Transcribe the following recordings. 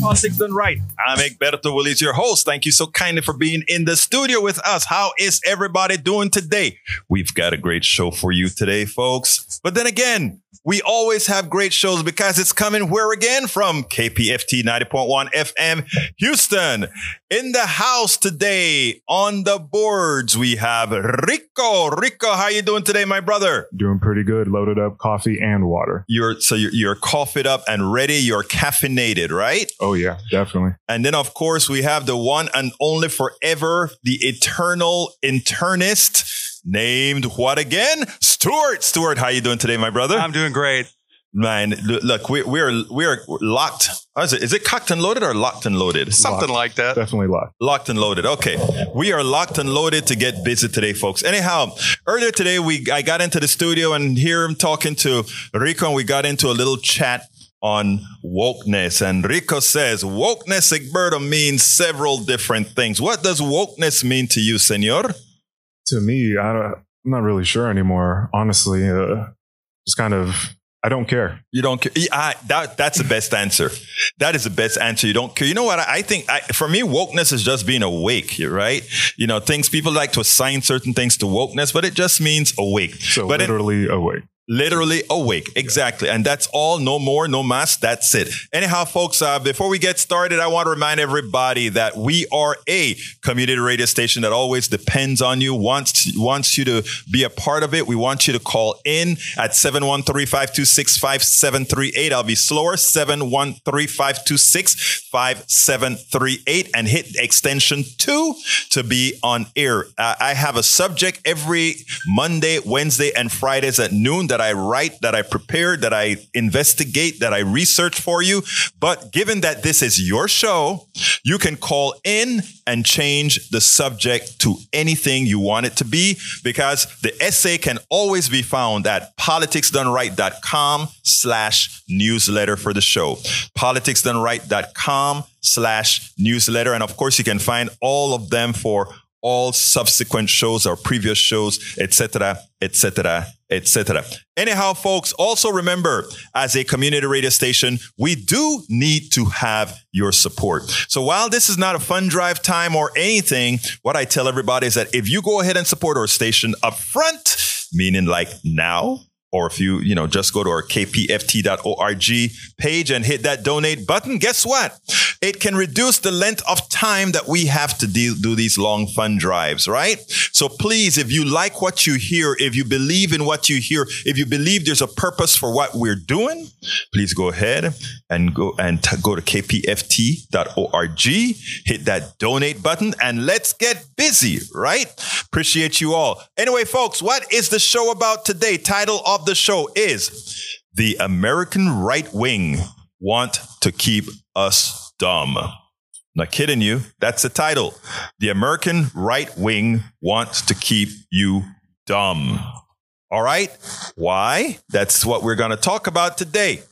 Politics Done Right. I'm Egberto Willies, your host. Thank you so kindly for being in the studio with us. How is everybody doing today? We've got a great show for you today, folks. But then again, we always have great shows because it's coming where again from KPFT 90.1 FM Houston. In the house today on the boards, we have Rico. Rico, how you doing today, my brother? Doing pretty good. Loaded up coffee and water. You're so you're, you're coffeeed up and ready. You're caffeinated, right? Oh yeah, definitely. And then of course we have the one and only forever, the eternal internist named what again? Stuart. Stuart, how you doing today, my brother? I'm doing great. Man, look, we, we're we're locked. Is it, is it cocked and loaded or locked and loaded? Something Locked. like that. Definitely locked. Locked and loaded. Okay, we are locked and loaded to get busy today, folks. Anyhow, earlier today we I got into the studio and here I'm talking to Rico, and we got into a little chat on wokeness. And Rico says wokeness, Egberto, means several different things. What does wokeness mean to you, Senor? To me, I don't, I'm not really sure anymore. Honestly, uh, just kind of, I don't care. You don't care. I, that, that's the best answer. That is the best answer. You don't care. You know what? I, I think I, for me, wokeness is just being awake, right? You know, things people like to assign certain things to wokeness, but it just means awake. So but it- literally awake. Literally awake. Exactly. And that's all. No more, no mass. That's it. Anyhow, folks, uh, before we get started, I want to remind everybody that we are a community radio station that always depends on you, wants, wants you to be a part of it. We want you to call in at 713-526-5738. I'll be slower. 713-526-5738 and hit extension two to be on air. Uh, I have a subject every Monday, Wednesday, and Fridays at noon that I write, that I prepare, that I investigate, that I research for you. But given that this is your show, you can call in and change the subject to anything you want it to be because the essay can always be found at politicsdoneright.com slash newsletter for the show. politicsdoneright.com slash newsletter. And of course, you can find all of them for all subsequent shows or previous shows, etc., etc., etc. Anyhow, folks, also remember, as a community radio station, we do need to have your support. So while this is not a fund drive time or anything, what I tell everybody is that if you go ahead and support our station up front, meaning like now, or if you, you know, just go to our kpft.org page and hit that donate button, guess what? It can reduce the length of time that we have to do, these long fund drives, right? So please, if you like what you hear, if you believe in what you hear, if you believe there's a purpose for what we're doing, please go ahead and go and t- go to kpft.org, hit that donate button and let's get busy, right? Appreciate you all. Anyway, folks, what is the show about today? Title of the show is The American Right Wing Want to Keep Us Dumb. Not kidding you. That's the title. The American right wing wants to keep you dumb. All right. Why? That's what we're going to talk about today.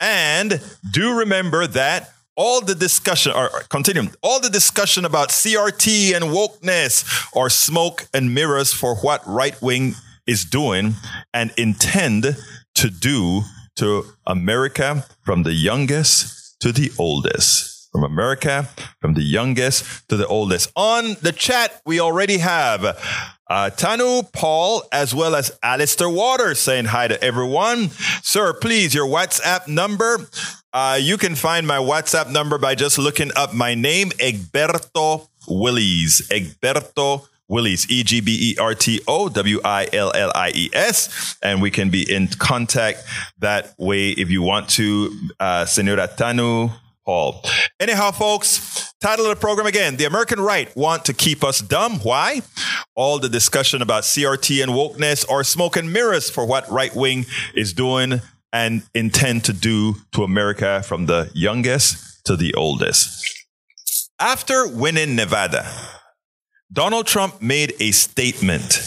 And do remember that all the discussion, or continue, all the discussion about CRT and wokeness are smoke and mirrors for what right wing is doing and intend to do to America from the youngest to the oldest. From America, from the youngest to the oldest. On the chat, we already have uh, Tanu, Paul, as well as Alistair Waters saying hi to everyone. Sir, please, your WhatsApp number. Uh, you can find my WhatsApp number by just looking up my name, Egberto Willies. Egberto Willies, E G B E R T O W I L L I E S. And we can be in contact that way if you want to. Uh, Senora Tanu, Paul. Anyhow, folks, title of the program again The American Right Want to Keep Us Dumb. Why? All the discussion about CRT and wokeness are smoke and mirrors for what right wing is doing and intend to do to America from the youngest to the oldest. After winning Nevada, Donald Trump made a statement.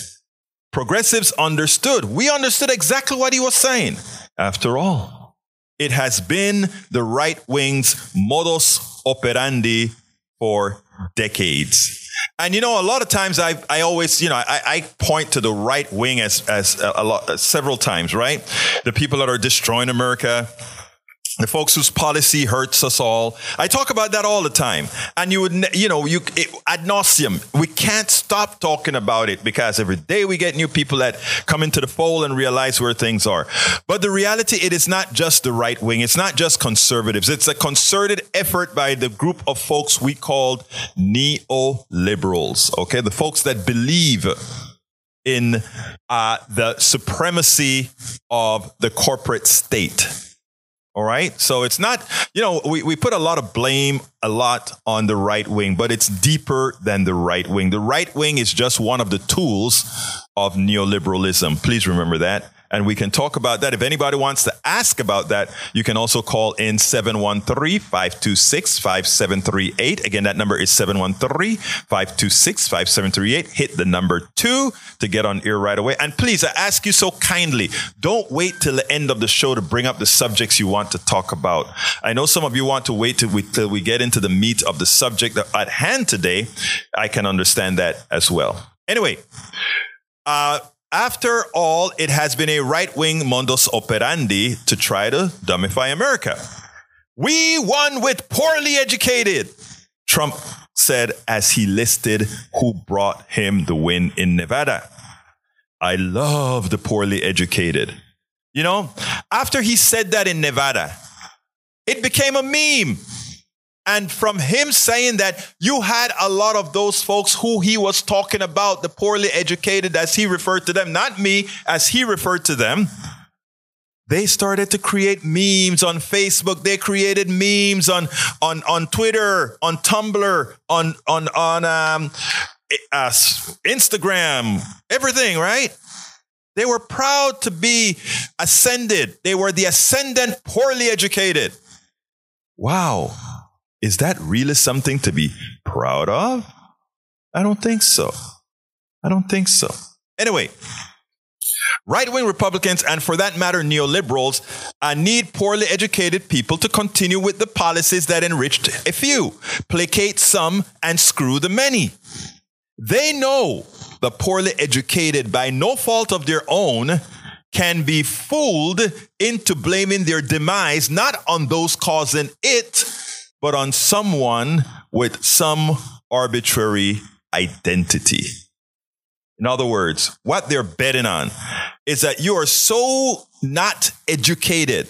Progressives understood. We understood exactly what he was saying. After all, it has been the right wing's modus operandi for decades. And you know, a lot of times I, I always, you know, I, I point to the right wing as, as a, a lot, several times, right? The people that are destroying America, the folks whose policy hurts us all. I talk about that all the time. And you would, you know, you it, ad nauseum. We can't stop talking about it because every day we get new people that come into the fold and realize where things are. But the reality, it is not just the right wing. It's not just conservatives. It's a concerted effort by the group of folks we called neoliberals. Okay. The folks that believe in uh, the supremacy of the corporate state. All right. So it's not, you know, we, we put a lot of blame, a lot on the right wing, but it's deeper than the right wing. The right wing is just one of the tools of neoliberalism. Please remember that and we can talk about that. If anybody wants to ask about that, you can also call in 713-526-5738. Again, that number is 713-526-5738. Hit the number two to get on air right away. And please, I ask you so kindly, don't wait till the end of the show to bring up the subjects you want to talk about. I know some of you want to wait till we, till we get into the meat of the subject at hand today. I can understand that as well. Anyway, uh, after all, it has been a right wing modus operandi to try to dumbify America. We won with poorly educated, Trump said as he listed who brought him the win in Nevada. I love the poorly educated. You know, after he said that in Nevada, it became a meme. And from him saying that, you had a lot of those folks who he was talking about, the poorly educated, as he referred to them, not me, as he referred to them. They started to create memes on Facebook. They created memes on on on Twitter, on Tumblr, on on on um, uh, Instagram, everything. Right? They were proud to be ascended. They were the ascendant, poorly educated. Wow. Is that really something to be proud of? I don't think so. I don't think so. Anyway, right wing Republicans, and for that matter, neoliberals, uh, need poorly educated people to continue with the policies that enriched a few, placate some, and screw the many. They know the poorly educated, by no fault of their own, can be fooled into blaming their demise not on those causing it, but on someone with some arbitrary identity. In other words, what they're betting on is that you are so not educated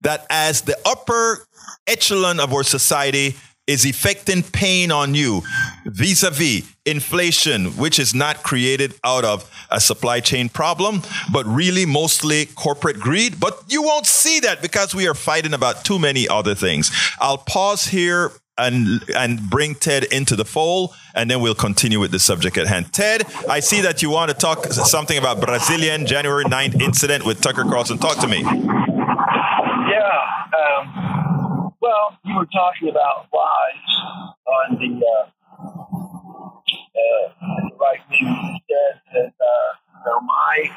that as the upper echelon of our society, is effecting pain on you vis-a-vis inflation, which is not created out of a supply chain problem, but really mostly corporate greed. But you won't see that because we are fighting about too many other things. I'll pause here and and bring Ted into the fold, and then we'll continue with the subject at hand. Ted, I see that you want to talk something about Brazilian January 9th incident with Tucker Carlson. Talk to me. Well, you were talking about lies on the uh, uh, right wing instead, and uh, you know, my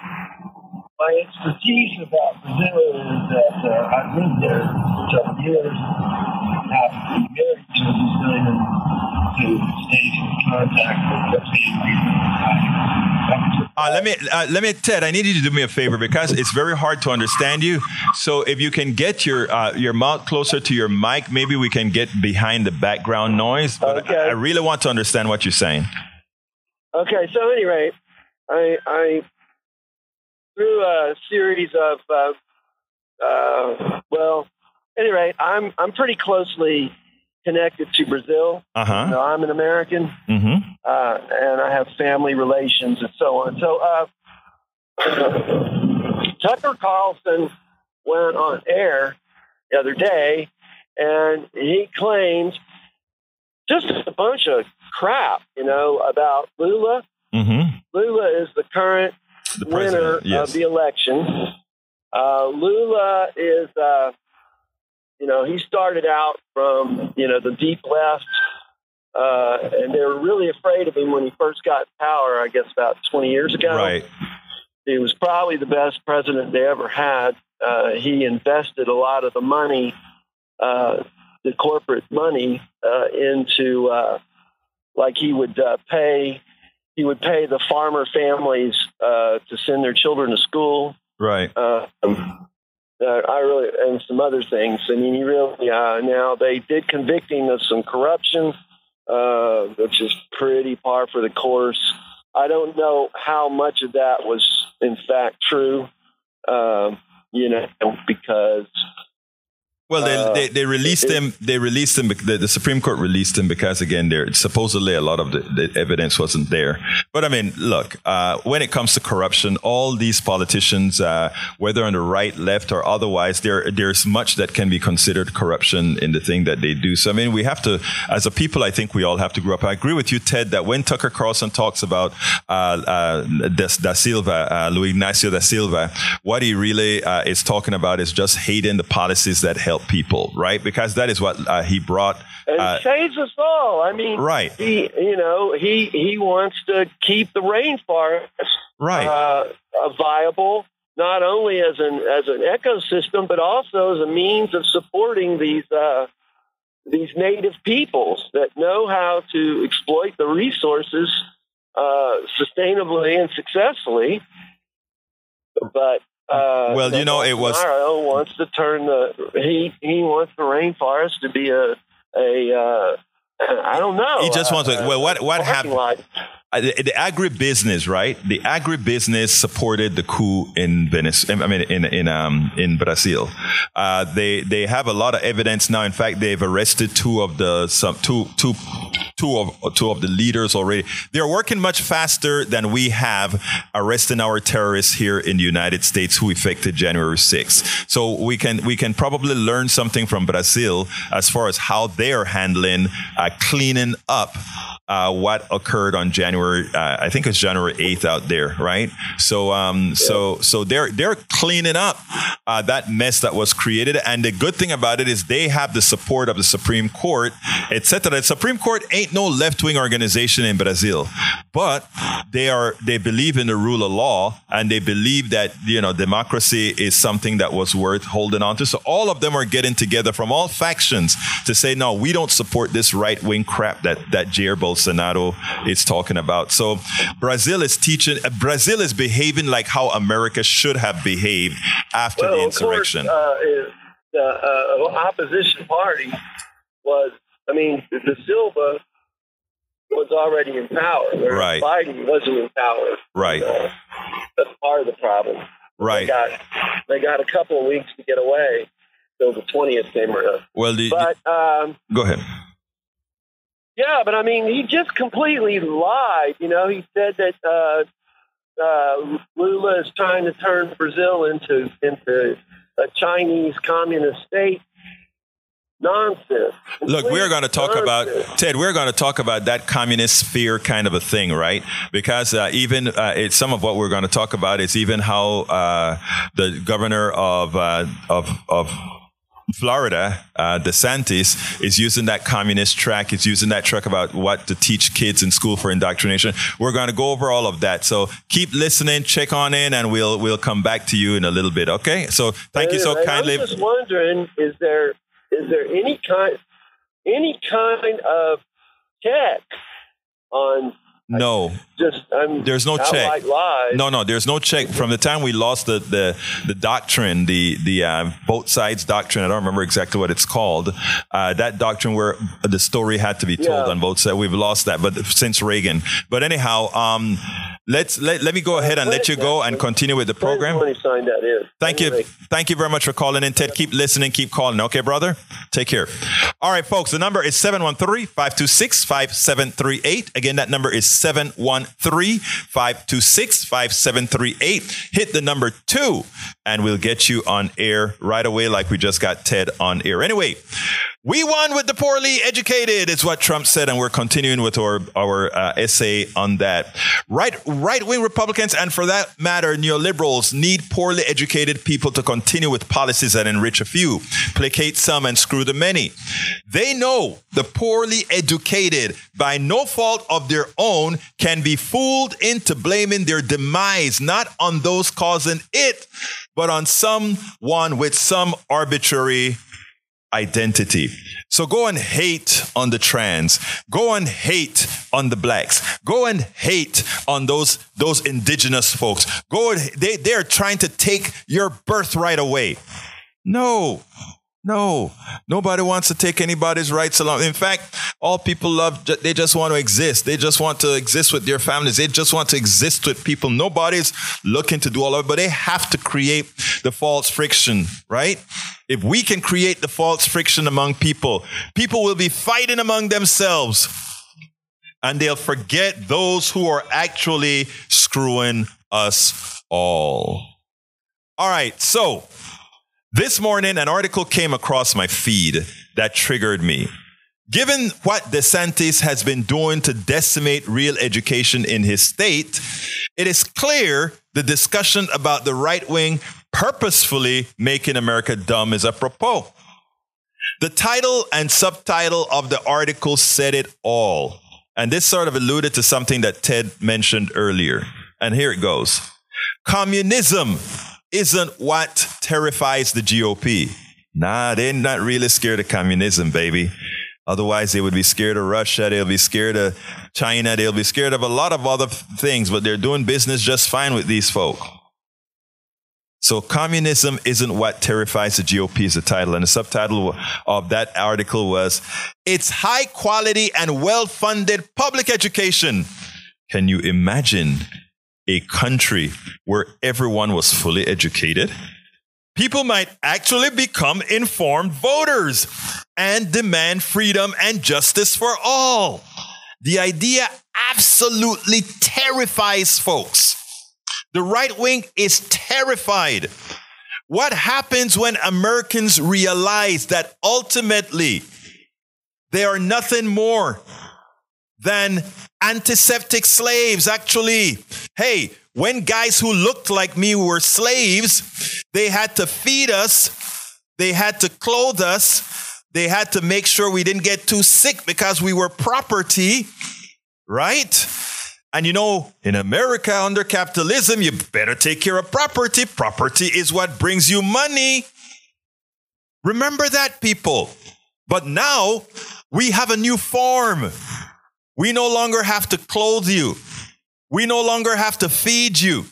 my expertise about Brazil is that uh, I've lived there for several years, have been married to a Brazilian to stay in contact with the family. Uh, let me, uh, let me, Ted. I need you to do me a favor because it's very hard to understand you. So if you can get your uh, your mouth closer to your mic, maybe we can get behind the background noise. But okay. I, I really want to understand what you're saying. Okay. So anyway, I, I through a series of uh, uh, well, anyway, I'm I'm pretty closely connected to Brazil. Uh-huh. You know, I'm an American, mm-hmm. uh, and I have family relations and so on. So uh, Tucker Carlson went on air the other day, and he claimed just a bunch of crap, you know, about Lula. Mm-hmm. Lula is the current the winner yes. of the election. Uh, Lula is uh, you know, he started out from, you know, the deep left, uh, and they were really afraid of him when he first got power, I guess about 20 years ago. Right. He was probably the best president they ever had. Uh, he invested a lot of the money, uh, the corporate money, uh, into, uh, like he would uh, pay, he would pay the farmer families uh, to send their children to school. Right. Um, uh, I really and some other things. I mean, he really uh, now they did convict him of some corruption, uh, which is pretty par for the course. I don't know how much of that was in fact true, um, you know, because well, they, Uh, they, they released it- him. They released him. The, the Supreme Court released him because, again, there supposedly a lot of the, the evidence wasn't there. But I mean, look, uh, when it comes to corruption, all these politicians, uh, whether on the right, left, or otherwise, there there's much that can be considered corruption in the thing that they do. So I mean, we have to, as a people, I think we all have to grow up. I agree with you, Ted, that when Tucker Carlson talks about uh, uh, da, da Silva, uh, Luis Ignacio da Silva, what he really uh, is talking about is just hating the policies that help people, right? Because that is what uh, he brought. and Uh, saves us all. I mean, Right. He, you know, he he wants to keep the rainforest right. uh, uh, viable, not only as an as an ecosystem, but also as a means of supporting these uh, these native peoples that know how to exploit the resources uh, sustainably and successfully. But uh, Well, you know, it was- Bolsonaro wants to turn the he he wants the rainforest to be a a uh, I don't know. He just wants to- uh, well, what- what happened- lot. The, agribusiness, right? The agribusiness supported the coup in Venice. I mean, in in um in Brazil. Uh, they they have a lot of evidence now. In fact, they've arrested two of the some two two two of two of the leaders already. They're working much faster than we have arresting our terrorists here in the United States who effected January 6th. So we can we can probably learn something from Brazil as far as how they're handling uh, cleaning up uh, what occurred on January. Uh, I think it's January 8th out there, right? So um so so they're they're cleaning up uh, that mess that was created. And the good thing about it is they have the support of the Supreme Court, etc. The Supreme Court ain't no left wing organization in Brazil, but they are they believe in the rule of law and they believe that you know democracy is something that was worth holding on to. So all of them are getting together from all factions to say no, we don't support this right wing crap that that Jair Bolsonaro is talking about. So Brazil is teaching. uh, Brazil is behaving like how America should have behaved after the insurrection. Of course, uh, the uh, opposition party was, I mean, the Silva was already in power. Right. Biden wasn't in power. right, Uh, that's part of the problem. Right. They got, they got a couple of weeks to get away till the 20th came around. Well, the, But, um, go ahead. Yeah, but I mean, he just completely lied. You know, he said that uh, uh, Lula is trying to turn Brazil into into a Chinese communist state. Nonsense. Look, we're going to talk about Ted. We're going to talk about that communist sphere kind of a thing, right? Because uh, even uh, it's some of what we're going to talk about is even how uh, the governor of uh, of of Florida, uh, DeSantis, is using that communist track. It's using that track about what to teach kids in school for indoctrination. We're going to go over all of that. So keep listening, check on in, and we'll we'll come back to you in a little bit. Okay. So thank you so kindly. I'm just wondering: is there is there any kind any kind of check on No, just I'm There's no check. lies? No, no, there's no check from the time we lost the the, the doctrine, the the uh, both sides doctrine. I don't remember exactly what it's called. Uh, that doctrine where the story had to be told Yeah. on both sides. We've lost that, but since Reagan. But anyhow, um, let's let, let me go ahead and let you go and continue with the program. When that in. Thank you. Thank you very much for calling in, Ted. Keep listening, keep calling. Okay, brother? Take care. All right, folks, the number is 713-526-5738. Again, that number is 713-526-5738. Hit the number two and we'll get you on air right away like we just got Ted on air. Anyway, we won with the poorly educated, is what Trump said, and we're continuing with our our uh, essay on that. Right, right wing Republicans, and for that matter, neoliberals need poorly educated people to continue with policies that enrich a few, placate some, and screw the many. They know the poorly educated, by no fault of their own, can be fooled into blaming their demise not on those causing it, but on someone with some arbitrary identity. So go and hate on the trans. Go and hate on the blacks. Go and hate on those, those indigenous folks. Go they, they're trying to take your birthright away. No, no, nobody wants to take anybody's rights along. In fact, all people love, they just want to exist. They just want to exist with their families. They just want to exist with people. Nobody's looking to do all of it, but they have to create the false friction, right? If we can create the false friction among people, people will be fighting among themselves and they'll forget those who are actually screwing us all. All right, so this morning, an article came across my feed that triggered me. Given what DeSantis has been doing to decimate real education in his state, it is clear the discussion about the right wing purposefully making America dumb is apropos. The title and subtitle of the article said it all. And this sort of alluded to something that Ted mentioned earlier. And here it goes Communism isn't what terrifies the GOP. Nah, they're not really scared of communism, baby. Otherwise, they would be scared of Russia. They'll be scared of China. They'll be scared of a lot of other things, but they're doing business just fine with these folk. So communism isn't what terrifies the GOP is the title. And the subtitle of that article was, it's high quality and well funded public education. Can you imagine a country where everyone was fully educated, people might actually become informed voters and demand freedom and justice for all. The idea absolutely terrifies folks. The right wing is terrified. What happens when Americans realize that ultimately they are nothing more than antiseptic slaves, actually. Hey, when guys who looked like me were slaves, they had to feed us, they had to clothe us, they had to make sure we didn't get too sick because we were property, right? And you know, in America under capitalism, you better take care of property. Property is what brings you money. Remember that, people. But now we have a new form. We no longer have to clothe you. We no longer have to feed you.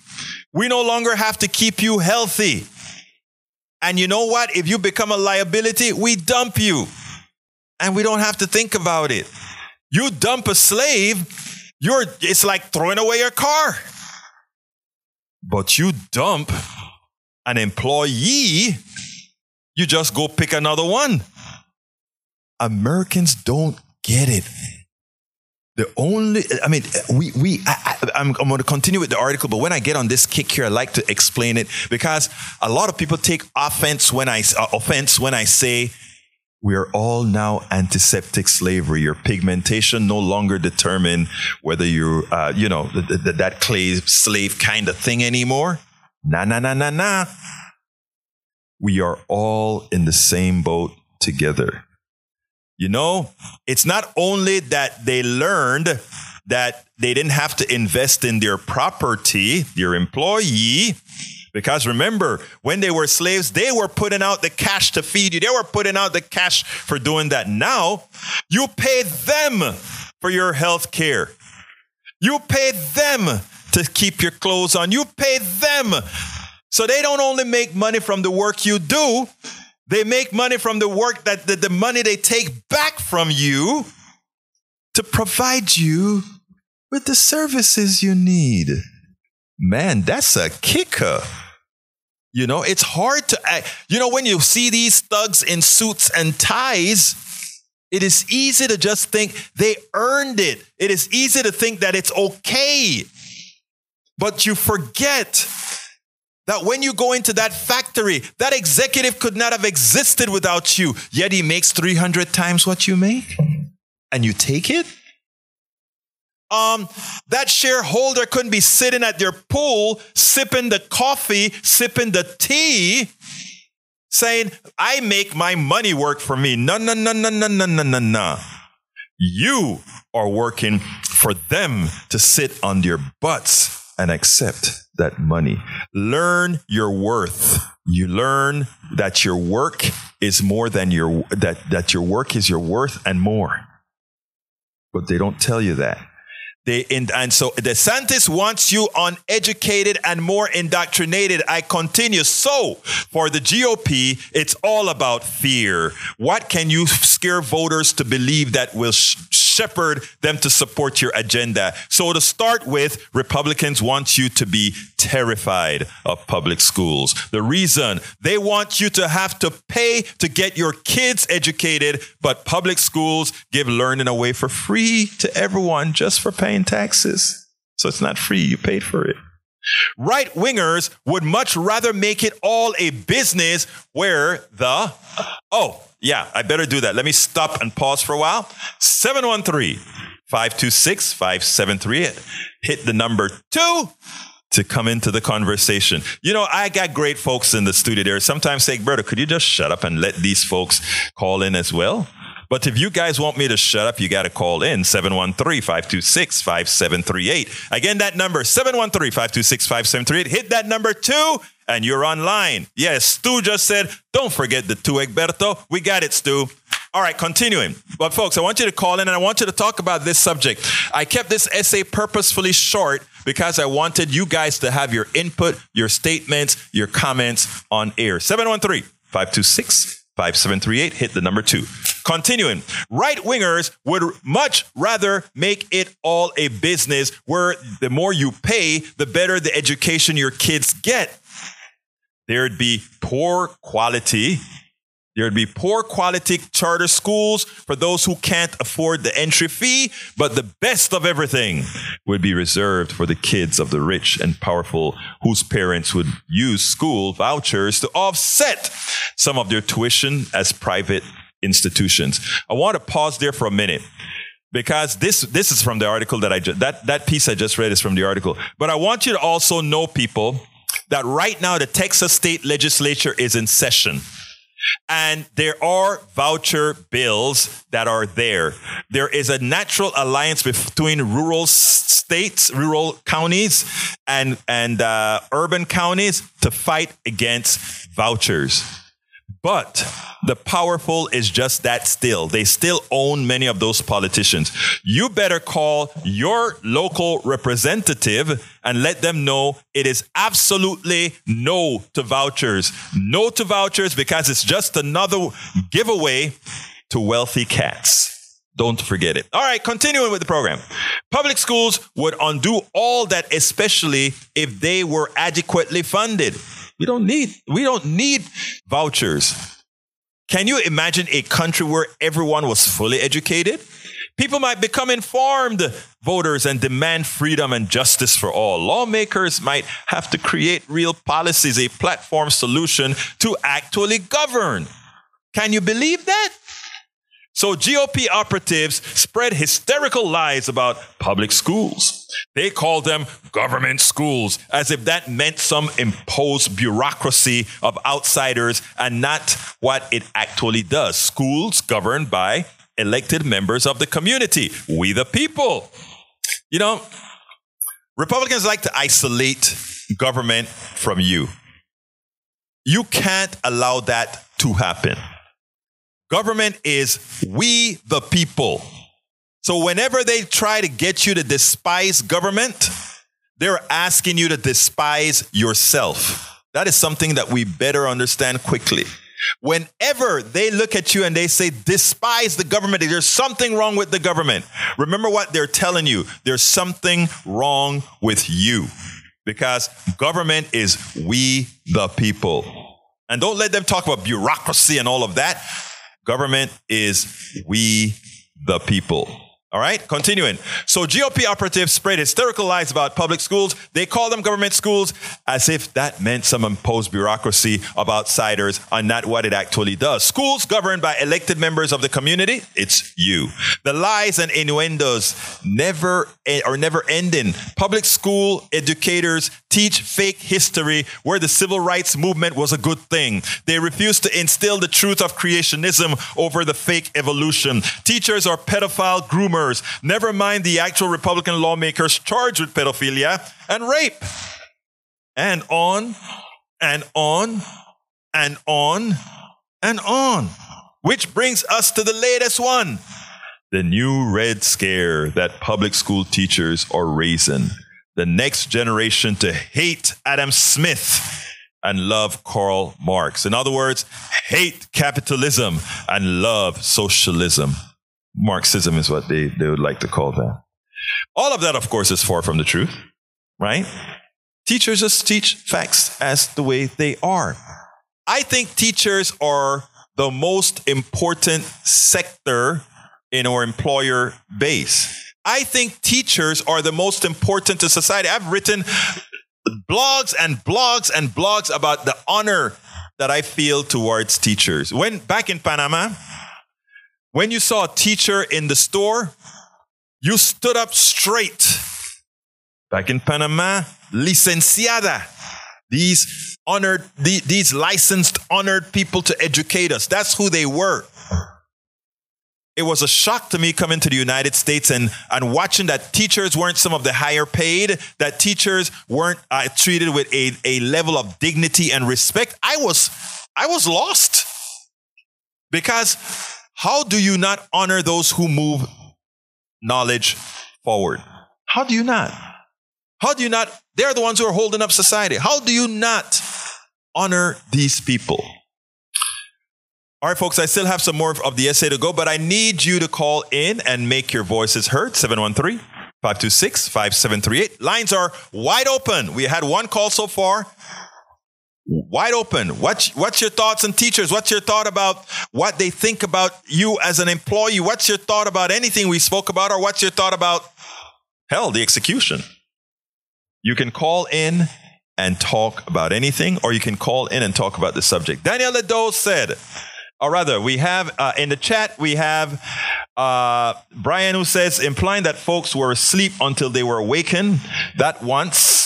We no longer have to keep you healthy. And you know what? If you become a liability, we dump you. And we don't have to think about it. You dump a slave, you're it's like throwing away your car. But you dump an employee, you just go pick another one. Americans don't get it. The only, I mean, we, we, I, am going to continue with the article, but when I get on this kick here, I like to explain it because a lot of people take offense when I, uh, offense when I say we are all now antiseptic slavery. Your pigmentation no longer determine whether you're, uh, you know, th- th- that clay slave kind of thing anymore. Nah, nah, nah, nah, nah. We are all in the same boat together. You know, it's not only that they learned that they didn't have to invest in their property, their employee, because remember, when they were slaves, they were putting out the cash to feed you. They were putting out the cash for doing that. Now, you pay them for your health care. You pay them to keep your clothes on. You pay them. So they don't only make money from the work you do, they make money from the work that the, the money they take back from you to provide you with the services you need. Man, that's a kicker. You know, it's hard to act. You know, when you see these thugs in suits and ties, it is easy to just think they earned it. It is easy to think that it's okay. But you forget that when you go into that factory, that executive could not have existed without you, yet he makes 300 times what you make. And you take it? Um, that shareholder couldn't be sitting at their pool, sipping the coffee, sipping the tea, saying, I make my money work for me. No, no, no, no, no, no, no, no, no. You are working for them to sit on their butts and accept that money. Learn your worth. You learn that your work is more than your, that, that your work is your worth and more. But they don't tell you that. They in, and so DeSantis wants you uneducated and more indoctrinated. I continue. So for the GOP, it's all about fear. What can you scare voters to believe that will sh- shepherd them to support your agenda? So to start with, Republicans want you to be terrified of public schools. The reason they want you to have to pay to get your kids educated, but public schools give learning away for free to everyone just for paying taxes. So it's not free, you paid for it. Right wingers would much rather make it all a business where the, oh, yeah, I better do that. Let me stop and pause for a while. 713 526 5738. Hit the number two to come into the conversation. You know, I got great folks in the studio there. Sometimes say, brother, could you just shut up and let these folks call in as well? But if you guys want me to shut up, you got to call in 713-526-5738. Again, that number 713-526-5738. Hit that number two and you're online. Yes, Stu just said, don't forget the two, Egberto. We got it, Stu. All right, continuing. But folks, I want you to call in and I want you to talk about this subject. I kept this essay purposefully short because I wanted you guys to have your input, your statements, your comments on air. 713 526 5738. Hit the number two. Continuing, right wingers would much rather make it all a business where the more you pay, the better the education your kids get. There'd be poor quality There'd be poor quality charter schools for those who can't afford the entry fee, but the best of everything would be reserved for the kids of the rich and powerful whose parents would use school vouchers to offset some of their tuition as private institutions. I want to pause there for a minute because this this is from the article that I just, that that piece I just read is from the article. But I want you to also know people that right now the Texas state legislature is in session. And there are voucher bills that are there. There is a natural alliance between rural states, rural counties, and, and uh, urban counties to fight against vouchers. But the powerful is just that still. They still own many of those politicians. You better call your local representative and let them know it is absolutely no to vouchers. No to vouchers because it's just another giveaway to wealthy cats. Don't forget it. All right, continuing with the program. Public schools would undo all that, especially if they were adequately funded. We don't need, we don't need vouchers. Can you imagine a country where everyone was fully educated? People might become informed voters and demand freedom and justice for all. Lawmakers might have to create real policies, a platform solution to actually govern. Can you believe that? So GOP operatives spread hysterical lies about public schools. They call them government schools as if that meant some imposed bureaucracy of outsiders and not what it actually does. Schools governed by elected members of the community, we the people. You know, Republicans like to isolate government from you. You can't allow that to happen. Government is we the people. So whenever they try to get you to despise government, they're asking you to despise yourself. That is something that we better understand quickly. Whenever they look at you and they say, despise the government, there's something wrong with the government. Remember what they're telling you. There's something wrong with you because government is we the people. And don't let them talk about bureaucracy and all of that. Government is we the people. All right, continuing. So GOP operatives spread hysterical lies about public schools. They call them government schools as if that meant some imposed bureaucracy of outsiders and not what it actually does. Schools governed by elected members of the community, it's you. The lies and innuendos never eh, are never ending. Public school educators teach fake history where the civil rights movement was a good thing. They refuse to instill the truth of creationism over the fake evolution. Teachers are pedophile groomers never mind the actual Republican lawmakers charged with pedophilia and rape. And on and on and on and on. Which brings us to the latest one the new red scare that public school teachers are raising. The next generation to hate Adam Smith and love Karl Marx. In other words, hate capitalism and love socialism. Marxism is what they, they would like to call that. All of that, of course, is far from the truth, right? Teachers just teach facts as the way they are. I think teachers are the most important sector in our employer base. I think teachers are the most important to society. I've written blogs and blogs and blogs about the honor that I feel towards teachers. When back in Panama, when you saw a teacher in the store, you stood up straight. Back in Panama, licenciada. These honored, these licensed, honored people to educate us. That's who they were. It was a shock to me coming to the United States and, and watching that teachers weren't some of the higher paid, that teachers weren't uh, treated with a, a level of dignity and respect. I was, I was lost because how do you not honor those who move knowledge forward? How do you not? How do you not? They're the ones who are holding up society. How do you not honor these people? All right, folks, I still have some more of the essay to go, but I need you to call in and make your voices heard. 713 526 5738. Lines are wide open. We had one call so far wide open. What's, what's your thoughts on teachers? What's your thought about what they think about you as an employee? What's your thought about anything we spoke about? Or what's your thought about, hell, the execution? You can call in and talk about anything, or you can call in and talk about the subject. Daniel Ledo said, or rather, we have uh, in the chat, we have uh, Brian who says, implying that folks were asleep until they were awakened. That once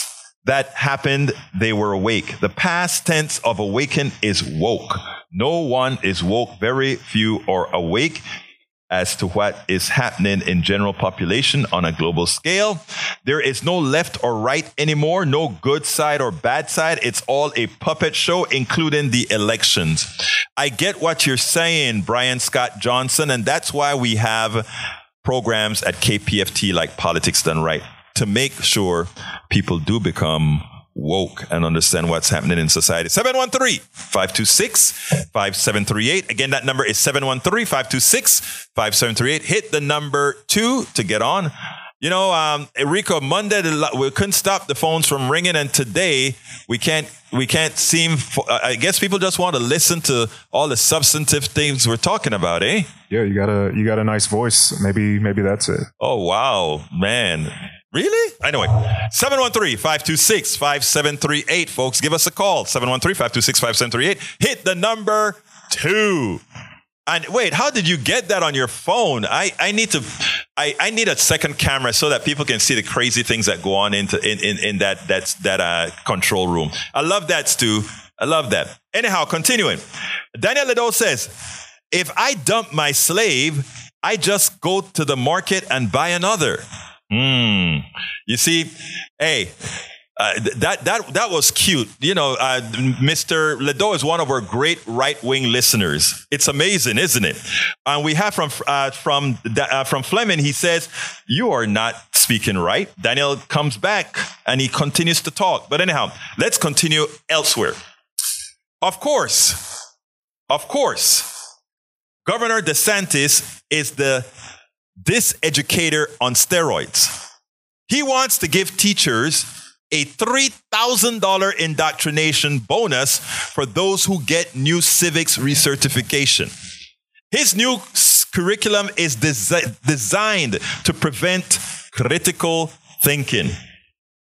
that happened, they were awake. The past tense of awaken is woke. No one is woke. Very few are awake as to what is happening in general population on a global scale. There is no left or right anymore, no good side or bad side. It's all a puppet show, including the elections. I get what you're saying, Brian Scott Johnson, and that's why we have programs at KPFT like Politics Done Right to make sure people do become woke and understand what's happening in society. 713-526-5738. Again, that number is 713-526-5738. Hit the number two to get on. You know, um, Enrico, Monday we couldn't stop the phones from ringing, and today we can't. We can't seem. I guess people just want to listen to all the substantive things we're talking about, eh? Yeah, you got a you got a nice voice. Maybe maybe that's it. Oh wow, man! Really? Anyway, 713-526-5738, folks. Give us a call. 713-526-5738. Hit the number two. And wait, how did you get that on your phone? I, I need to I, I need a second camera so that people can see the crazy things that go on into in, in, in that that's that uh, control room. I love that, Stu. I love that. Anyhow, continuing. Daniel Ledo says, if I dump my slave, I just go to the market and buy another. Hmm. You see, hey, uh, that that that was cute. You know, uh, Mr. Ledo is one of our great right wing listeners. It's amazing, isn't it? And we have from uh, from uh, from Fleming. He says, "You are not speaking right." Daniel comes back and he continues to talk. But anyhow, let's continue elsewhere. Of course, of course, Governor DeSantis is the this educator on steroids. He wants to give teachers a $3,000 indoctrination bonus for those who get new civics recertification. His new curriculum is desi- designed to prevent critical thinking.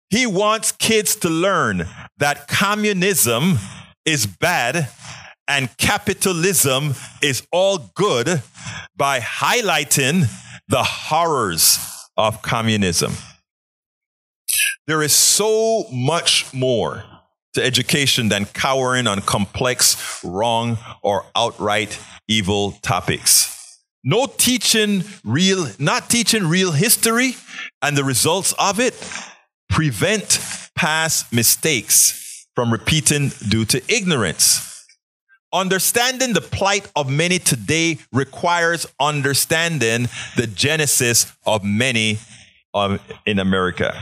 He wants kids to learn that communism is bad and capitalism is all good by highlighting the horrors of communism. There is so much more to education than cowering on complex, wrong, or outright evil topics. No teaching real, not teaching real history and the results of it prevent past mistakes from repeating due to ignorance. Understanding the plight of many today requires understanding the genesis of many um, in America.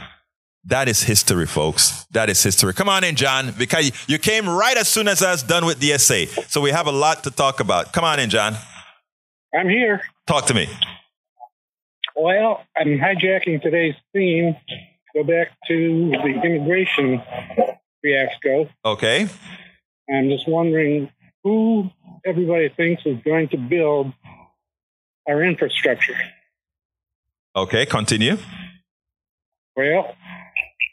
That is history, folks. That is history. Come on in, John, because you came right as soon as I was done with the essay. So we have a lot to talk about. Come on in, John. I'm here. Talk to me. Well, I'm hijacking today's theme. Go back to the immigration fiasco. Okay. I'm just wondering who everybody thinks is going to build our infrastructure. Okay, continue. Well,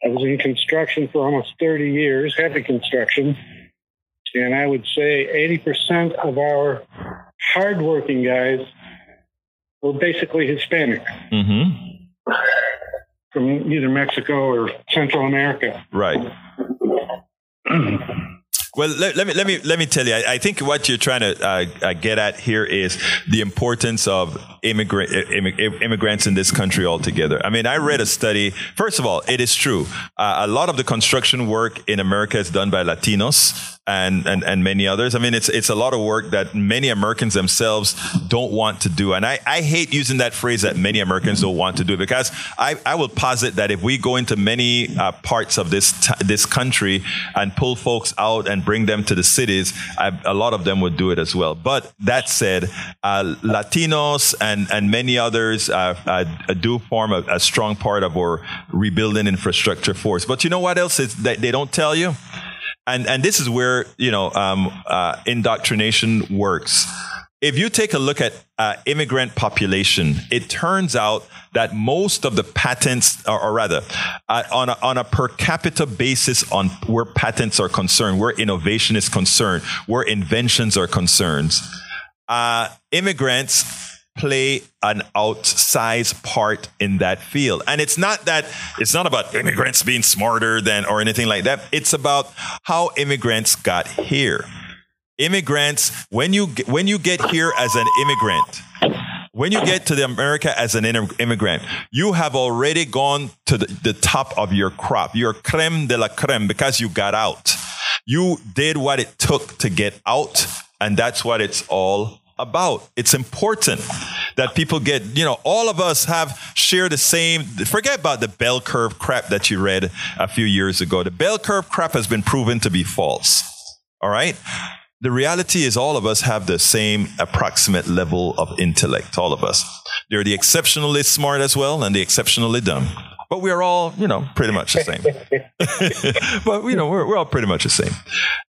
I was in construction for almost 30 years, heavy construction, and I would say 80% of our hardworking guys were basically Hispanic Mm-hmm. from either Mexico or Central America. Right. Well, let, let me let me let me tell you. I, I think what you're trying to uh, uh, get at here is the importance of immigrant immig- immigrants in this country altogether. I mean, I read a study. First of all, it is true. Uh, a lot of the construction work in America is done by Latinos and, and and many others. I mean, it's it's a lot of work that many Americans themselves don't want to do. And I, I hate using that phrase that many Americans don't want to do because I, I will posit that if we go into many uh, parts of this t- this country and pull folks out and bring them to the cities, I, a lot of them would do it as well. But that said, uh, Latinos and and many others uh, uh, do form a, a strong part of our rebuilding infrastructure force. But you know what else is that they don't tell you? And and this is where you know um, uh, indoctrination works. If you take a look at uh, immigrant population, it turns out that most of the patents, or, or rather, uh, on a, on a per capita basis, on where patents are concerned, where innovation is concerned, where inventions are concerned, uh, immigrants play an outsized part in that field. And it's not that it's not about immigrants being smarter than or anything like that. It's about how immigrants got here. Immigrants, when you when you get here as an immigrant, when you get to the America as an immigrant, you have already gone to the, the top of your crop. You're creme de la creme because you got out. You did what it took to get out, and that's what it's all about. It's important that people get, you know, all of us have share the same, forget about the bell curve crap that you read a few years ago. The bell curve crap has been proven to be false. All right. The reality is all of us have the same approximate level of intellect, all of us. They're the exceptionally smart as well and the exceptionally dumb but we are all, you know, pretty much the same. but you know, we're, we're all pretty much the same.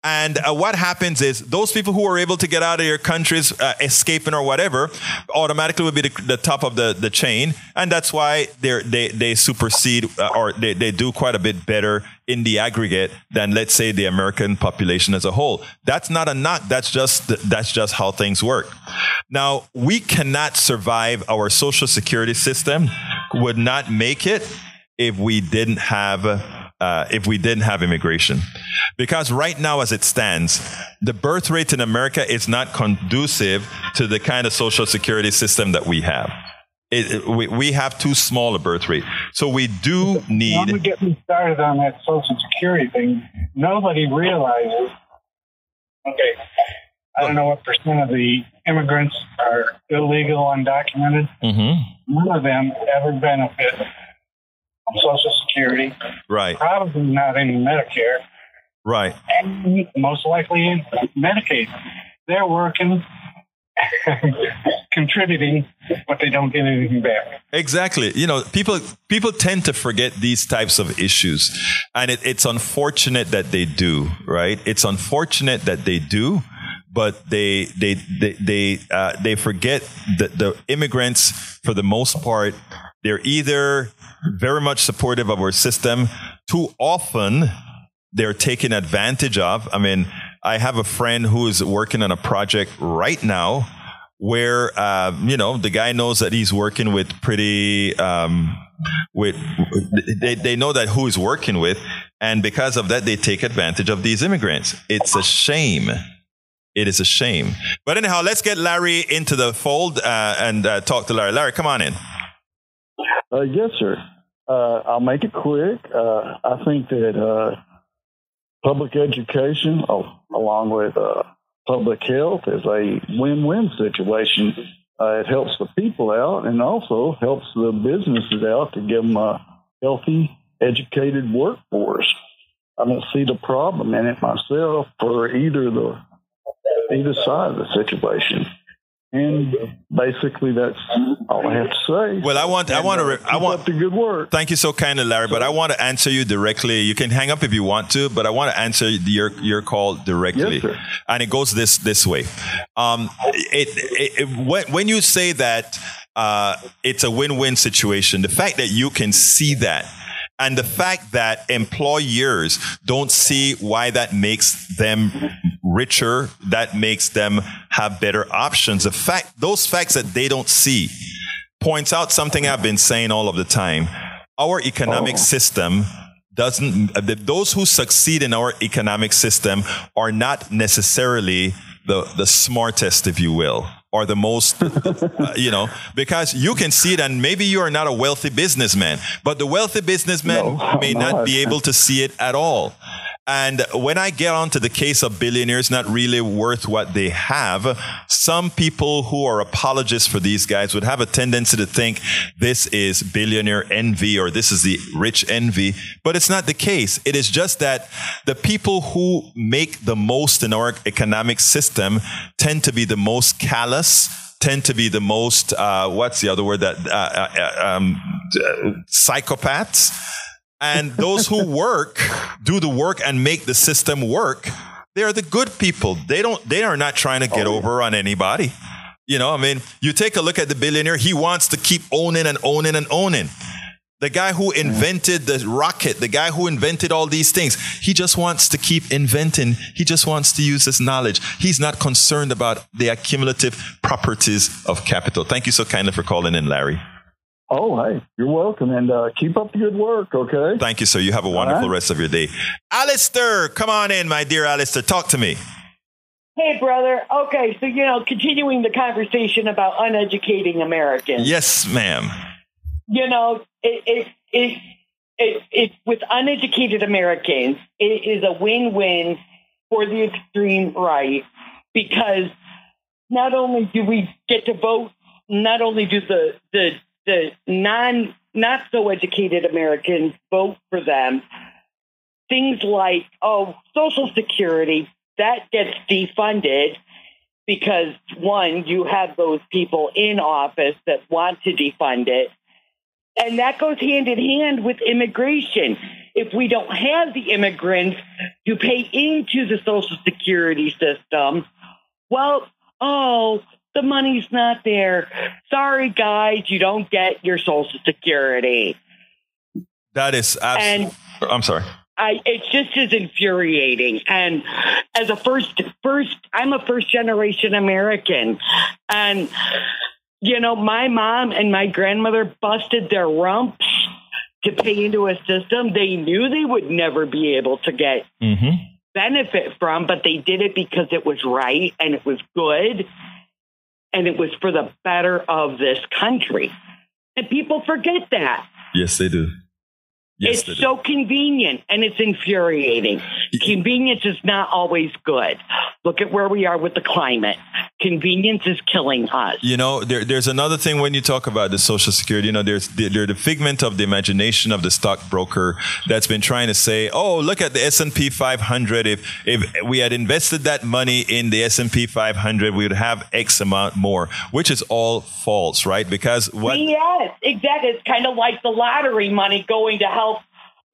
And uh, what happens is those people who are able to get out of your countries, uh, escaping or whatever, automatically will be the, the, top of the, the chain, and that's why they they they supersede uh, or they, they do quite a bit better in the aggregate than let's say the American population as a whole. That's not a knock. That's just that's just how things work. Now we cannot survive. Our social security system would not make it if we didn't have uh, if we didn't have immigration. Because right now, as it stands, the birth rate in America is not conducive to the kind of social security system that we have. It, it, we, we have too small a birth rate. So we do need. When we get me started on that social security thing, nobody realizes. Okay, I don't know what percent of the immigrants are illegal, undocumented. Mm-hmm. None of them ever benefit Social Security. Right. Probably not any Medicare. Right. And most likely in Medicaid. They're working contributing, but they don't get anything back. Exactly. You know, people people tend to forget these types of issues, and it, it's unfortunate that they do. Right? It's unfortunate that they do, but they they they they uh, they forget that the immigrants, for the most part, they're either very much supportive of our system. Too often, they're taken advantage of. I mean, I have a friend who is working on a project right now where uh, you know the guy knows that he's working with pretty um, with they, they know that who he's working with and because of that they take advantage of these immigrants. It's a shame. It is a shame. But anyhow let's get larry into the fold uh, and uh, talk to larry. Larry come on in. Uh, yes sir uh, i'll make it quick uh, i think that uh, public education, along with uh, public health is a win-win situation. Uh, it helps the people out and also helps the businesses out to give them a healthy, educated workforce. I don't see the problem in it myself for either the either side of the situation. And basically, that's all I have to say. Well, I want, I want to, re- I want the good work. Thank you so kindly, Larry. But I want to answer you directly. You can hang up if you want to, but I want to answer your your call directly. Yes, sir. And it goes this this way. Um, it, it, it when, when you say that uh, it's a win win situation, the fact that you can see that. And the fact that employers don't see why that makes them richer, that makes them have better options. The fact, those facts that they don't see points out something I've been saying all of the time. Our economic Oh. system doesn't, those who succeed in our economic system are not necessarily the, the smartest, if you will, or the most, uh, you know, because you can see it and maybe you are not a wealthy businessman, but the wealthy businessman No, may not not. be able to see it at all. And when I get onto the case of billionaires not really worth what they have, some people who are apologists for these guys would have a tendency to think this is billionaire envy or this is the rich envy. But it's not the case. It is just that the people who make the most in our economic system tend to be the most callous tend to be the most uh, what's the other word that uh, uh, um, uh, psychopaths and those who work do the work and make the system work they are the good people they don't they are not trying to get oh, over on anybody you know i mean you take a look at the billionaire he wants to keep owning and owning and owning the guy who invented the rocket, the guy who invented all these things, he just wants to keep inventing. He just wants to use his knowledge. He's not concerned about the accumulative properties of capital. Thank you so kindly for calling in, Larry. Oh, hey, you're welcome, and uh, keep up the good work. Okay. Thank you, sir. You have a wonderful right. rest of your day. Alistair, come on in, my dear Alistair. Talk to me. Hey, brother. Okay, so, you know, continuing the conversation about uneducating Americans. Yes, ma'am. You know, it, it, it, it, it, with uneducated Americans, it is a win win for the extreme right because not only do we get to vote, not only do the, the, the non, not so educated Americans vote for them, things like, oh, Social Security, that gets defunded because one, you have those people in office that want to defund it. And that goes hand in hand with immigration. If we don't have the immigrants to pay into the Social Security system, well, oh, the money's not there. Sorry, guys, you don't get your Social Security. That is absolutely. I'm sorry. I it's just as infuriating. And as a first first I'm a first generation American. And you know, my mom and my grandmother busted their rumps to pay into a system they knew they would never be able to get Mm-hmm. benefit from, but they did it because it was right and it was good and it was for the better of this country. And people forget that. Yes, they do. Yes, it's so convenient and it's infuriating. Convenience is not always good. Look at where we are with the climate. Convenience is killing us. You know, there, there's another thing when you talk about the Social Security. You know, there's they're the figment of the imagination of the stockbroker that's been trying to say, "Oh, look at the S and P 500. If if we had invested that money in the S and P 500, we would have X amount more," which is all false, right? Because what Yes, exactly. It's kind of like the lottery money going to help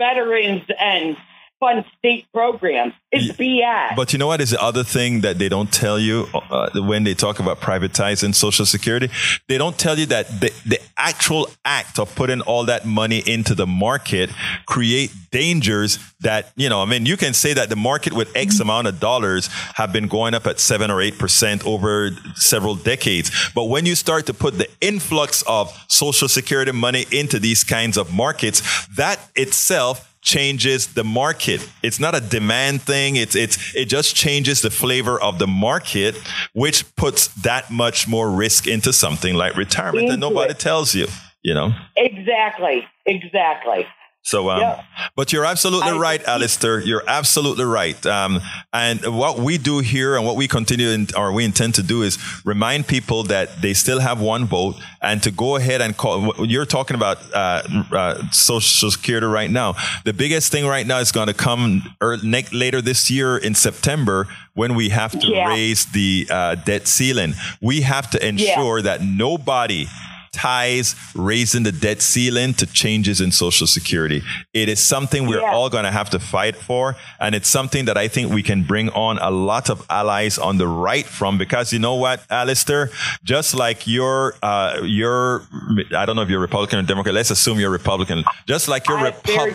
veterans and fund state programs. It's BS. But you know what is the other thing that they don't tell you uh, when they talk about privatizing Social Security? They don't tell you that the, the actual act of putting all that money into the market create dangers that, you know, I mean, you can say that the market with X amount of dollars have been going up at seven or eight percent over several decades. But when you start to put the influx of Social Security money into these kinds of markets, that itself changes the market. It's not a demand thing. It's it's it just changes the flavor of the market, which puts that much more risk into something like retirement that nobody it. tells you. You know, Exactly. Exactly. So, um, Yeah. but you're absolutely I- right, Alistair. You're absolutely right. Um, and what we do here and what we continue in, or we intend to do is remind people that they still have one vote and to go ahead and call. You're talking about uh, uh, Social Security right now. The biggest thing right now is going to come er, later this year in September when we have to Yeah. raise the uh, debt ceiling. We have to ensure that nobody ties raising the debt ceiling to changes in social security. It is something we're Yeah. all going to have to fight for. And it's something that I think we can bring on a lot of allies on the right from because you know what, Alistair, just like your, uh, your, I don't know if you're Republican or Democrat. Let's assume you're Republican. Just like your I'm Repu- very-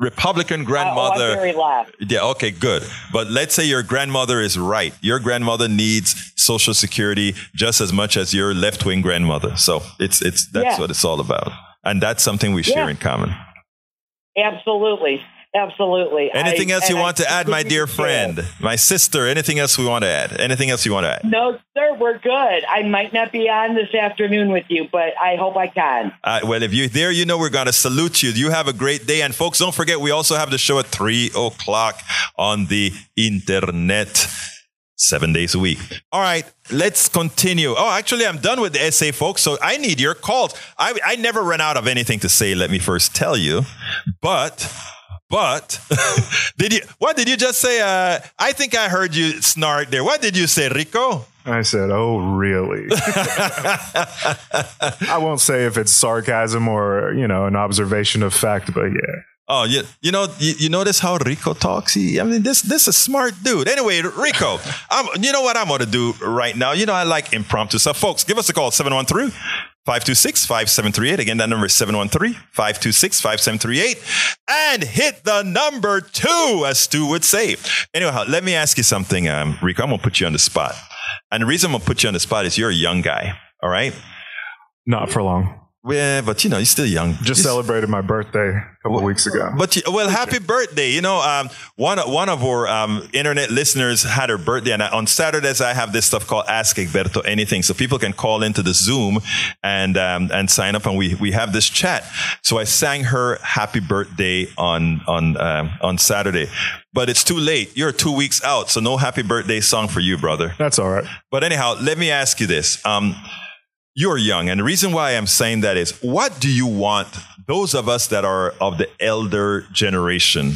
Republican Oh, oh I'm grandmother. very left. Yeah, okay, good. But let's say your grandmother is right. Your grandmother needs social security just as much as your left wing grandmother. So it's it's that's Yeah. what it's all about. And that's something we share Yeah. in common. Absolutely. Absolutely. Anything I- else you and I want to add, my dear friend? My sister, anything else we want to add? Anything else you want to add? No, sir, we're good. I might not be on this afternoon with you, but I hope I can. Uh, well, if you're there, you know we're going to salute you. You have a great day. And folks, don't forget, we also have the show at 3 o'clock on the internet. Seven days a week. All right, let's continue. Oh, actually, I'm done with the essay, folks. So I need your calls. I, I never run out of anything to say, let me first tell you. But, but, did you, what did you just say? Uh, I think I heard you snort there. What did you say, Rico? I said, "Oh, really?" I won't say if it's sarcasm or you know an observation of fact, but yeah. Oh, you, you know, you, you notice how Rico talks? He, I mean, this this is a smart dude. Anyway, Rico, I'm, you know what I'm going to do right now? You know, I like impromptu stuff. Folks, give us a call, 713 526 5738. Again, that number is 713 526 5738. And hit the number two, as Stu would say. Anyhow, let me ask you something, um, Rico. I'm going to put you on the spot. And the reason I'm going to put you on the spot is you're a young guy, all right? Not for long. Yeah, but you know, you're still young. Just celebrated my birthday a couple of weeks ago. But well, happy birthday! You know, um, one one of our um, internet listeners had her birthday, and I, on Saturdays I have this stuff called Ask Egberto Anything, so people can call into the Zoom and um, and sign up, and we we have this chat. So I sang her happy birthday on on um, on Saturday, but it's too late. You're two weeks out, so no happy birthday song for you, brother. That's all right. But anyhow, let me ask you this. You're young. And the reason why I'm saying that is what do you want those of us that are of the elder generation?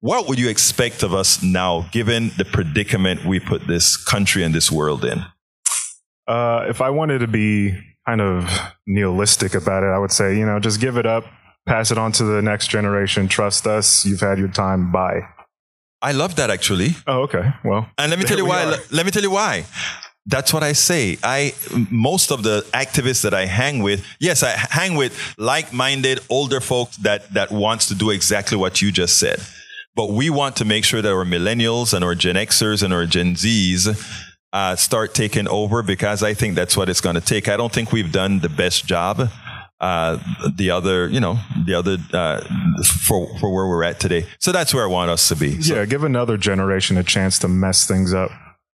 What would you expect of us now, given the predicament we put this country and this world in? Uh, if I wanted to be kind of nihilistic about it, I would say, you know, just give it up, pass it on to the next generation. Trust us. You've had your time. Bye. I love that actually. Oh, okay. Well, And let me tell you why. are. Let me tell you why. That's what I say. I most of the activists that I hang with, yes, I hang with like-minded older folks that that wants to do exactly what you just said. But we want to make sure that our millennials and our Gen Xers and our Gen Zs uh, start taking over because I think that's what it's going to take. I don't think we've done the best job. Uh, the other, you know, the other uh, for for where we're at today. So that's where I want us to be. So- yeah, give another generation a chance to mess things up.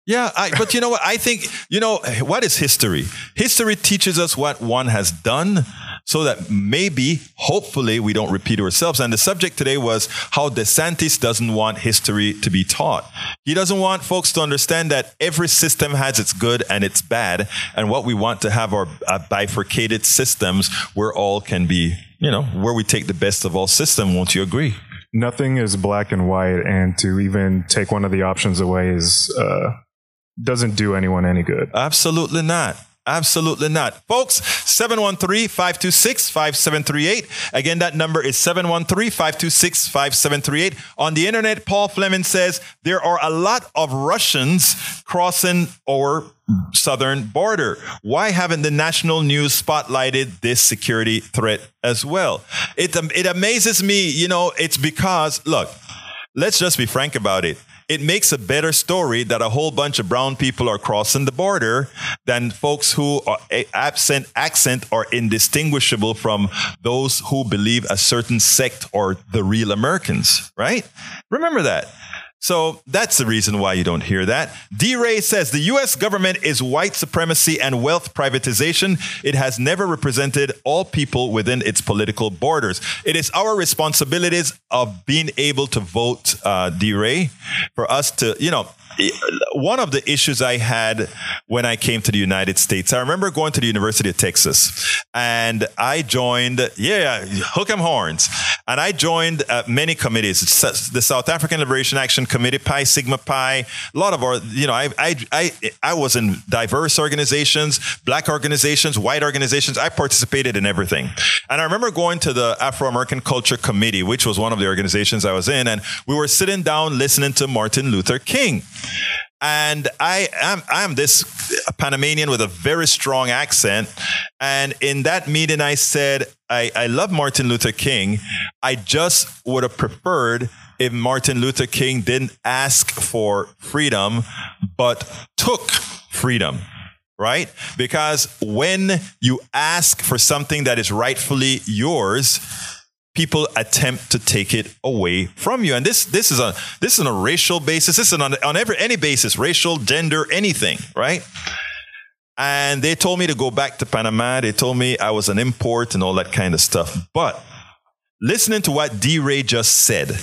Yeah, I, but you know what? I think, you know, what is history? History teaches us what one has done so that maybe, hopefully, we don't repeat ourselves. And the subject today was how DeSantis doesn't want history to be taught. He doesn't want folks to understand that every system has its good and its bad. And what we want to have are uh, bifurcated systems where all can be, you know, where we take the best of all system. Won't you agree? Nothing is black and white, and to even take one of the options away is uh, doesn't do anyone any good. Absolutely not. Absolutely not. Folks, 713-526-5738. Again, that number is 713-526-5738. On the internet, Paul Fleming says there are a lot of Russians crossing our southern border. Why haven't the national news spotlighted this security threat as well? It, it amazes me, you know, it's because, look, let's just be frank about it. It makes a better story that a whole bunch of brown people are crossing the border than folks who are absent accent are indistinguishable from those who believe a certain sect or the real Americans, right? Remember that. So that's the reason why you don't hear that. D. Ray says the U.S. government is white supremacy and wealth privatization. It has never represented all people within its political borders. It is our responsibilities of being able to vote, uh, D. Ray, for us to, you know, one of the issues I had when I came to the United States, I remember going to the University of Texas and I joined, yeah, hook 'em horns. And I joined uh, many committees, the South African Liberation Action Committee, Pi Sigma Pi, a lot of our, you know, I, I, I, I was in diverse organizations, black organizations, white organizations. I participated in everything. And I remember going to the Afro American Culture Committee, which was one of the organizations I was in, and we were sitting down listening to Martin Luther King. And I am I'm this Panamanian with a very strong accent. And in that meeting, I said, I, I love Martin Luther King. I just would have preferred if Martin Luther King didn't ask for freedom, but took freedom right? Because when you ask for something that is rightfully yours, people attempt to take it away from you. And this this is a this is on a racial basis. This is on on every any basis, racial, gender, anything, right? And they told me to go back to Panama. They told me I was an import and all that kind of stuff. But listening to what D. Ray just said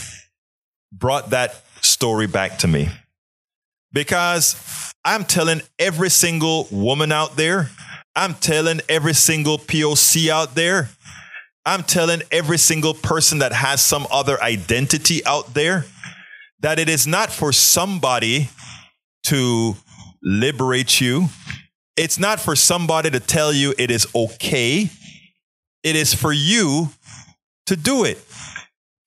brought that story back to me. Because I'm telling every single woman out there, I'm telling every single POC out there, I'm telling every single person that has some other identity out there that it is not for somebody to liberate you. It's not for somebody to tell you it is okay. It is for you to do it.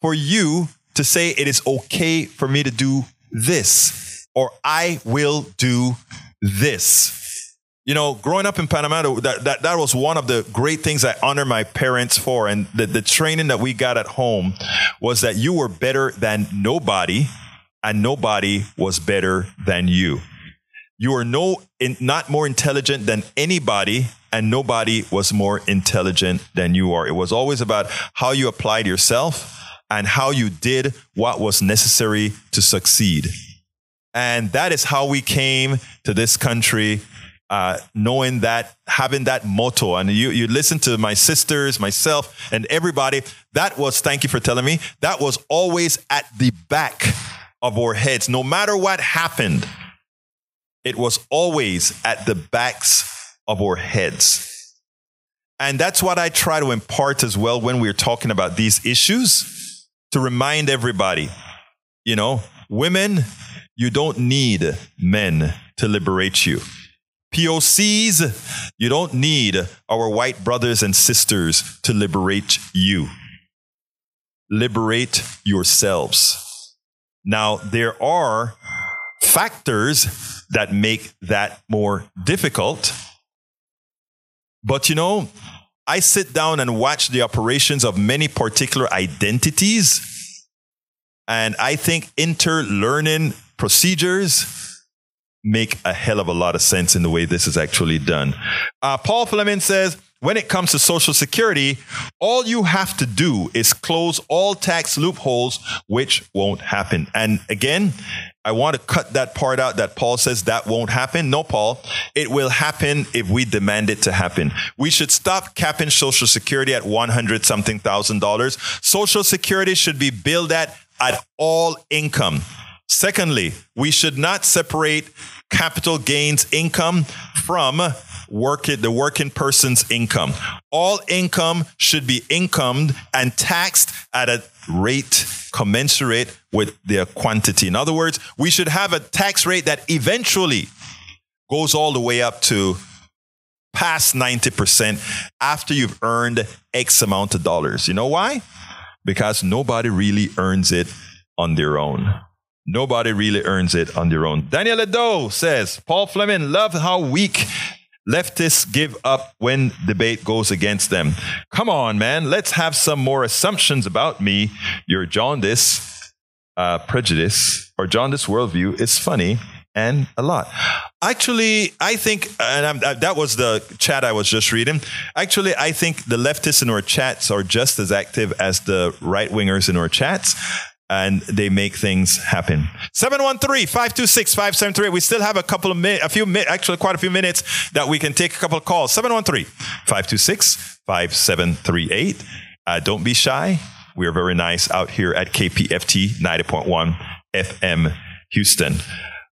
For you to say it is okay for me to do this or I will do this. You know, growing up in Panama, that, that, that was one of the great things I honor my parents for. And the, the training that we got at home was that you were better than nobody and nobody was better than you. You are no, in, not more intelligent than anybody and nobody was more intelligent than you are. It was always about how you applied yourself and how you did what was necessary to succeed. And that is how we came to this country uh, knowing that, having that motto, and you, you listen to my sisters, myself, and everybody, that was, thank you for telling me, that was always at the back of our heads. No matter what happened, it was always at the backs of our heads. And that's what I try to impart as well when we're talking about these issues to remind everybody, you know, women, you don't need men to liberate you. POCs, you don't need our white brothers and sisters to liberate you. Liberate yourselves. Now, there are factors that make that more difficult. But you know, I sit down and watch the operations of many particular identities, and I think interlearning procedures make a hell of a lot of sense in the way this is actually done. Uh, Paul Fleming says, when it comes to Social Security, all you have to do is close all tax loopholes, which won't happen. And again, I want to cut that part out that Paul says that won't happen. No, Paul, it will happen if we demand it to happen. We should stop capping Social Security at 100 something thousand dollars. Social Security should be billed at at all income. Secondly, we should not separate capital gains income from work the working person's income. All income should be incomed and taxed at a rate commensurate with their quantity. In other words, we should have a tax rate that eventually goes all the way up to past 90% after you've earned X amount of dollars. You know why? Because nobody really earns it on their own. Nobody really earns it on their own. Daniel Edo says, Paul Fleming love how weak leftists give up when debate goes against them. Come on, man. Let's have some more assumptions about me. Your jaundice, uh, prejudice, or jaundice worldview is funny and a lot. Actually, I think, and uh, that was the chat I was just reading. Actually, I think the leftists in our chats are just as active as the right wingers in our chats. And they make things happen. 713-526-5738. We still have a couple of minutes, a few minutes, actually quite a few minutes that we can take a couple of calls. 713-526-5738. Uh, don't be shy. We are very nice out here at KPFT 90.1 FM Houston.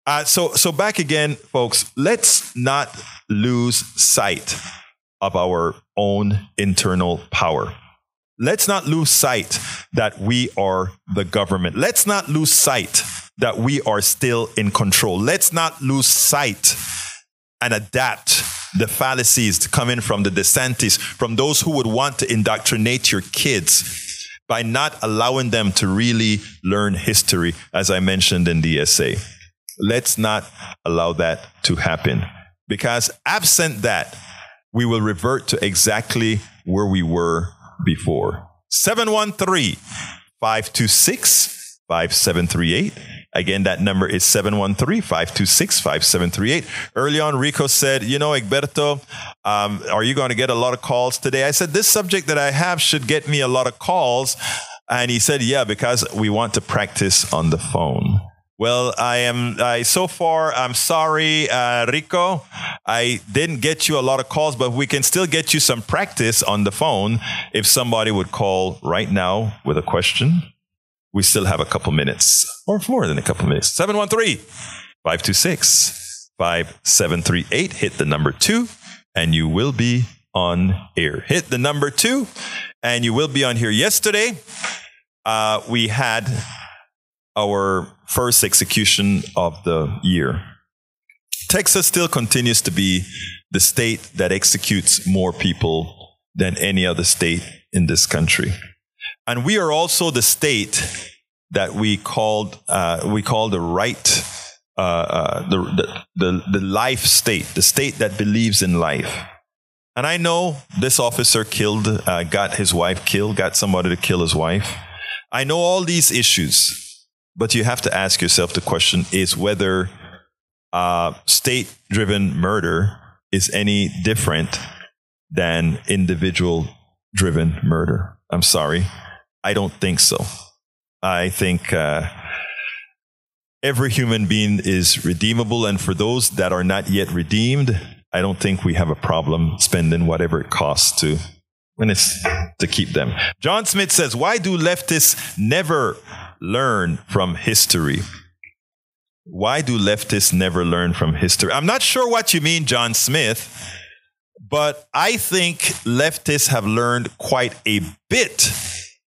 Uh, so, so back again, folks, let's not lose sight of our own internal power. Let's not lose sight that we are the government. Let's not lose sight that we are still in control. Let's not lose sight and adapt the fallacies coming from the DeSantis, from those who would want to indoctrinate your kids by not allowing them to really learn history, as I mentioned in the essay. Let's not allow that to happen because absent that, we will revert to exactly where we were before. 713 526 5738. Again, that number is 713 526 5738. Early on, Rico said, You know, Egberto, um, are you going to get a lot of calls today? I said, This subject that I have should get me a lot of calls. And he said, Yeah, because we want to practice on the phone. Well, I am. I so far, I'm sorry, uh, Rico. I didn't get you a lot of calls, but we can still get you some practice on the phone. If somebody would call right now with a question, we still have a couple minutes, or more than a couple minutes. 713 526 5738. Hit the number two, and you will be on air. Hit the number two, and you will be on here. Yesterday, uh, we had our first execution of the year. Texas still continues to be the state that executes more people than any other state in this country. And we are also the state that we called, uh, we call the right, uh, uh, the, the, the, life state, the state that believes in life. And I know this officer killed, uh, got his wife killed, got somebody to kill his wife. I know all these issues. But you have to ask yourself the question is whether uh, state driven murder is any different than individual driven murder. I'm sorry. I don't think so. I think uh, every human being is redeemable. And for those that are not yet redeemed, I don't think we have a problem spending whatever it costs to when it's to keep them. John Smith says, why do leftists never learn from history? Why do leftists never learn from history? I'm not sure what you mean, John Smith, but I think leftists have learned quite a bit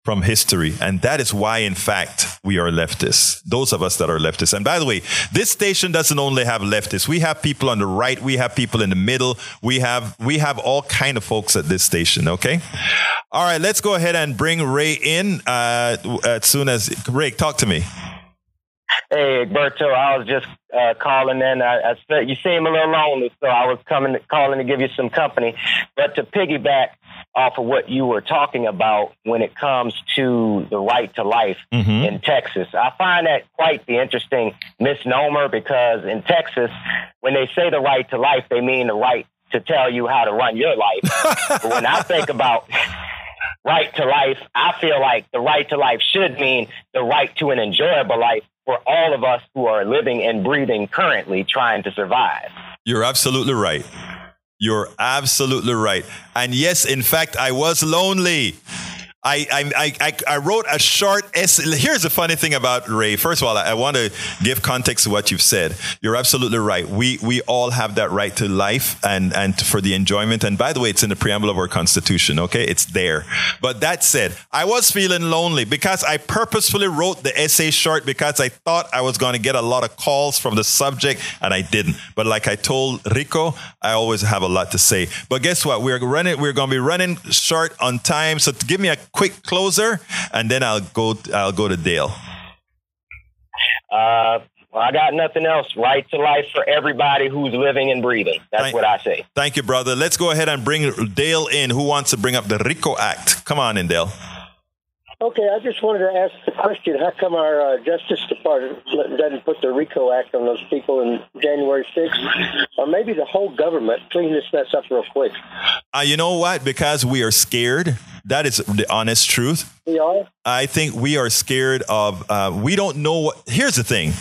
from history. And that is why, in fact, we are leftists. Those of us that are leftists. And by the way, this station doesn't only have leftists. We have people on the right. We have people in the middle. We have, we have all kind of folks at this station. Okay. All right. Let's go ahead and bring Ray in, uh, as soon as Ray, talk to me. Hey, Berto, I was just uh, calling in. I, I you seem a little lonely, so I was coming, calling to give you some company. But to piggyback off of what you were talking about when it comes to the right to life mm-hmm. in Texas, I find that quite the interesting misnomer because in Texas, when they say the right to life, they mean the right to tell you how to run your life. but when I think about right to life, I feel like the right to life should mean the right to an enjoyable life for all of us who are living and breathing currently trying to survive. You're absolutely right. You're absolutely right. And yes, in fact, I was lonely. I, I, I, I wrote a short essay. Here's the funny thing about Ray. First of all, I, I want to give context to what you've said. You're absolutely right. We, we all have that right to life and, and for the enjoyment. And by the way, it's in the preamble of our constitution. Okay. It's there. But that said, I was feeling lonely because I purposefully wrote the essay short because I thought I was going to get a lot of calls from the subject and I didn't. But like I told Rico, I always have a lot to say. But guess what? We're running, we're going to be running short on time. So give me a quick closer, and then I'll go. I'll go to Dale. Uh, well, I got nothing else. Right to life for everybody who's living and breathing. That's thank, what I say. Thank you, brother. Let's go ahead and bring Dale in. Who wants to bring up the RICO Act? Come on in, Dale. Okay, I just wanted to ask the question: How come our uh, Justice Department doesn't put the RICO Act on those people in January 6th, or maybe the whole government clean this mess up real quick? Uh, you know what? Because we are scared That is the honest truth. Are. I think we are scared of. Uh, we don't know what. Here's the thing: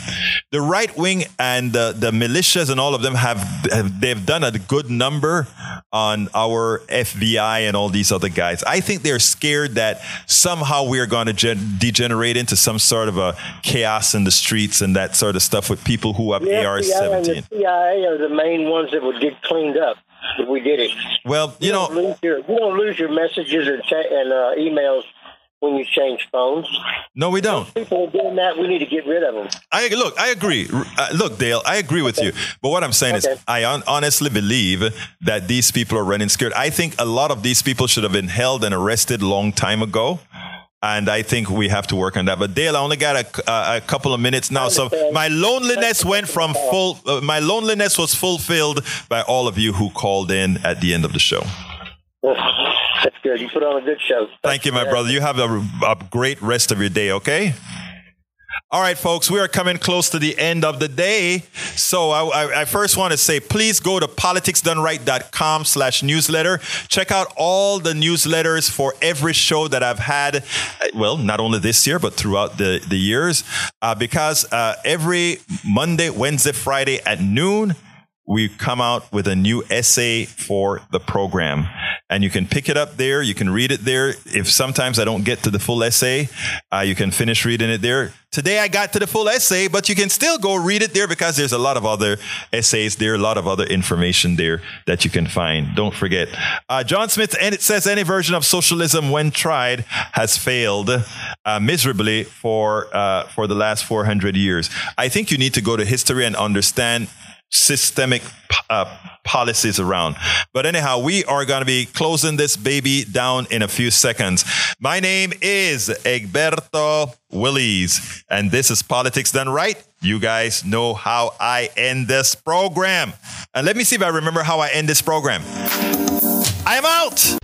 the right wing and the, the militias and all of them have, have they've done a good number on our FBI and all these other guys. I think they're scared that somehow we are going to gen- degenerate into some sort of a chaos in the streets and that sort of stuff with people who have AR FBI and the seventeen. CIA are the main ones that would get cleaned up if we did it. Well, you don't know, lose your, you don't lose your messages or cha- and uh, emails when you change phones. no, we don't. People are doing that. We need to get rid of them. I look. I agree. Uh, look, Dale. I agree with you. But what I'm saying Okay. is, I on, honestly believe that these people are running scared. I think a lot of these people should have been held and arrested long time ago. And I think we have to work on that. But Dale, I only got a, a, a couple of minutes now, so my loneliness went from full. Uh, my loneliness was fulfilled by all of you who called in at the end of the show. That's good. You put on a good show. Thank you, my brother. You have a, a great rest of your day, okay? All right, folks, we are coming close to the end of the day. So I, I, first want to say, please go to politicsdoneright.com slash newsletter. Check out all the newsletters for every show that I've had. uh, Well, not only this year, but throughout the, the years. Uh, because uh, every Monday, Wednesday, Friday at noon, we come out with a new essay for the program. And you can pick it up there. You can read it there. If sometimes i don't get to the full essay uh, you can finish reading it there. Today i got to the full essay but you can still go read it there because there's a lot of other essays there a lot of other information there that you can find. Don't forget. Uh, john smith and it says any version of socialism when tried has failed uh, miserably for uh, for the last 400 years. I think you need to go to history and understand systemic uh, policies around. But anyhow, we are going to be closing this baby down in a few seconds. My name is Egberto Willies, and this is Politics Done Right. You guys know how I end this program. And let me see if I remember how I end this program. I am out.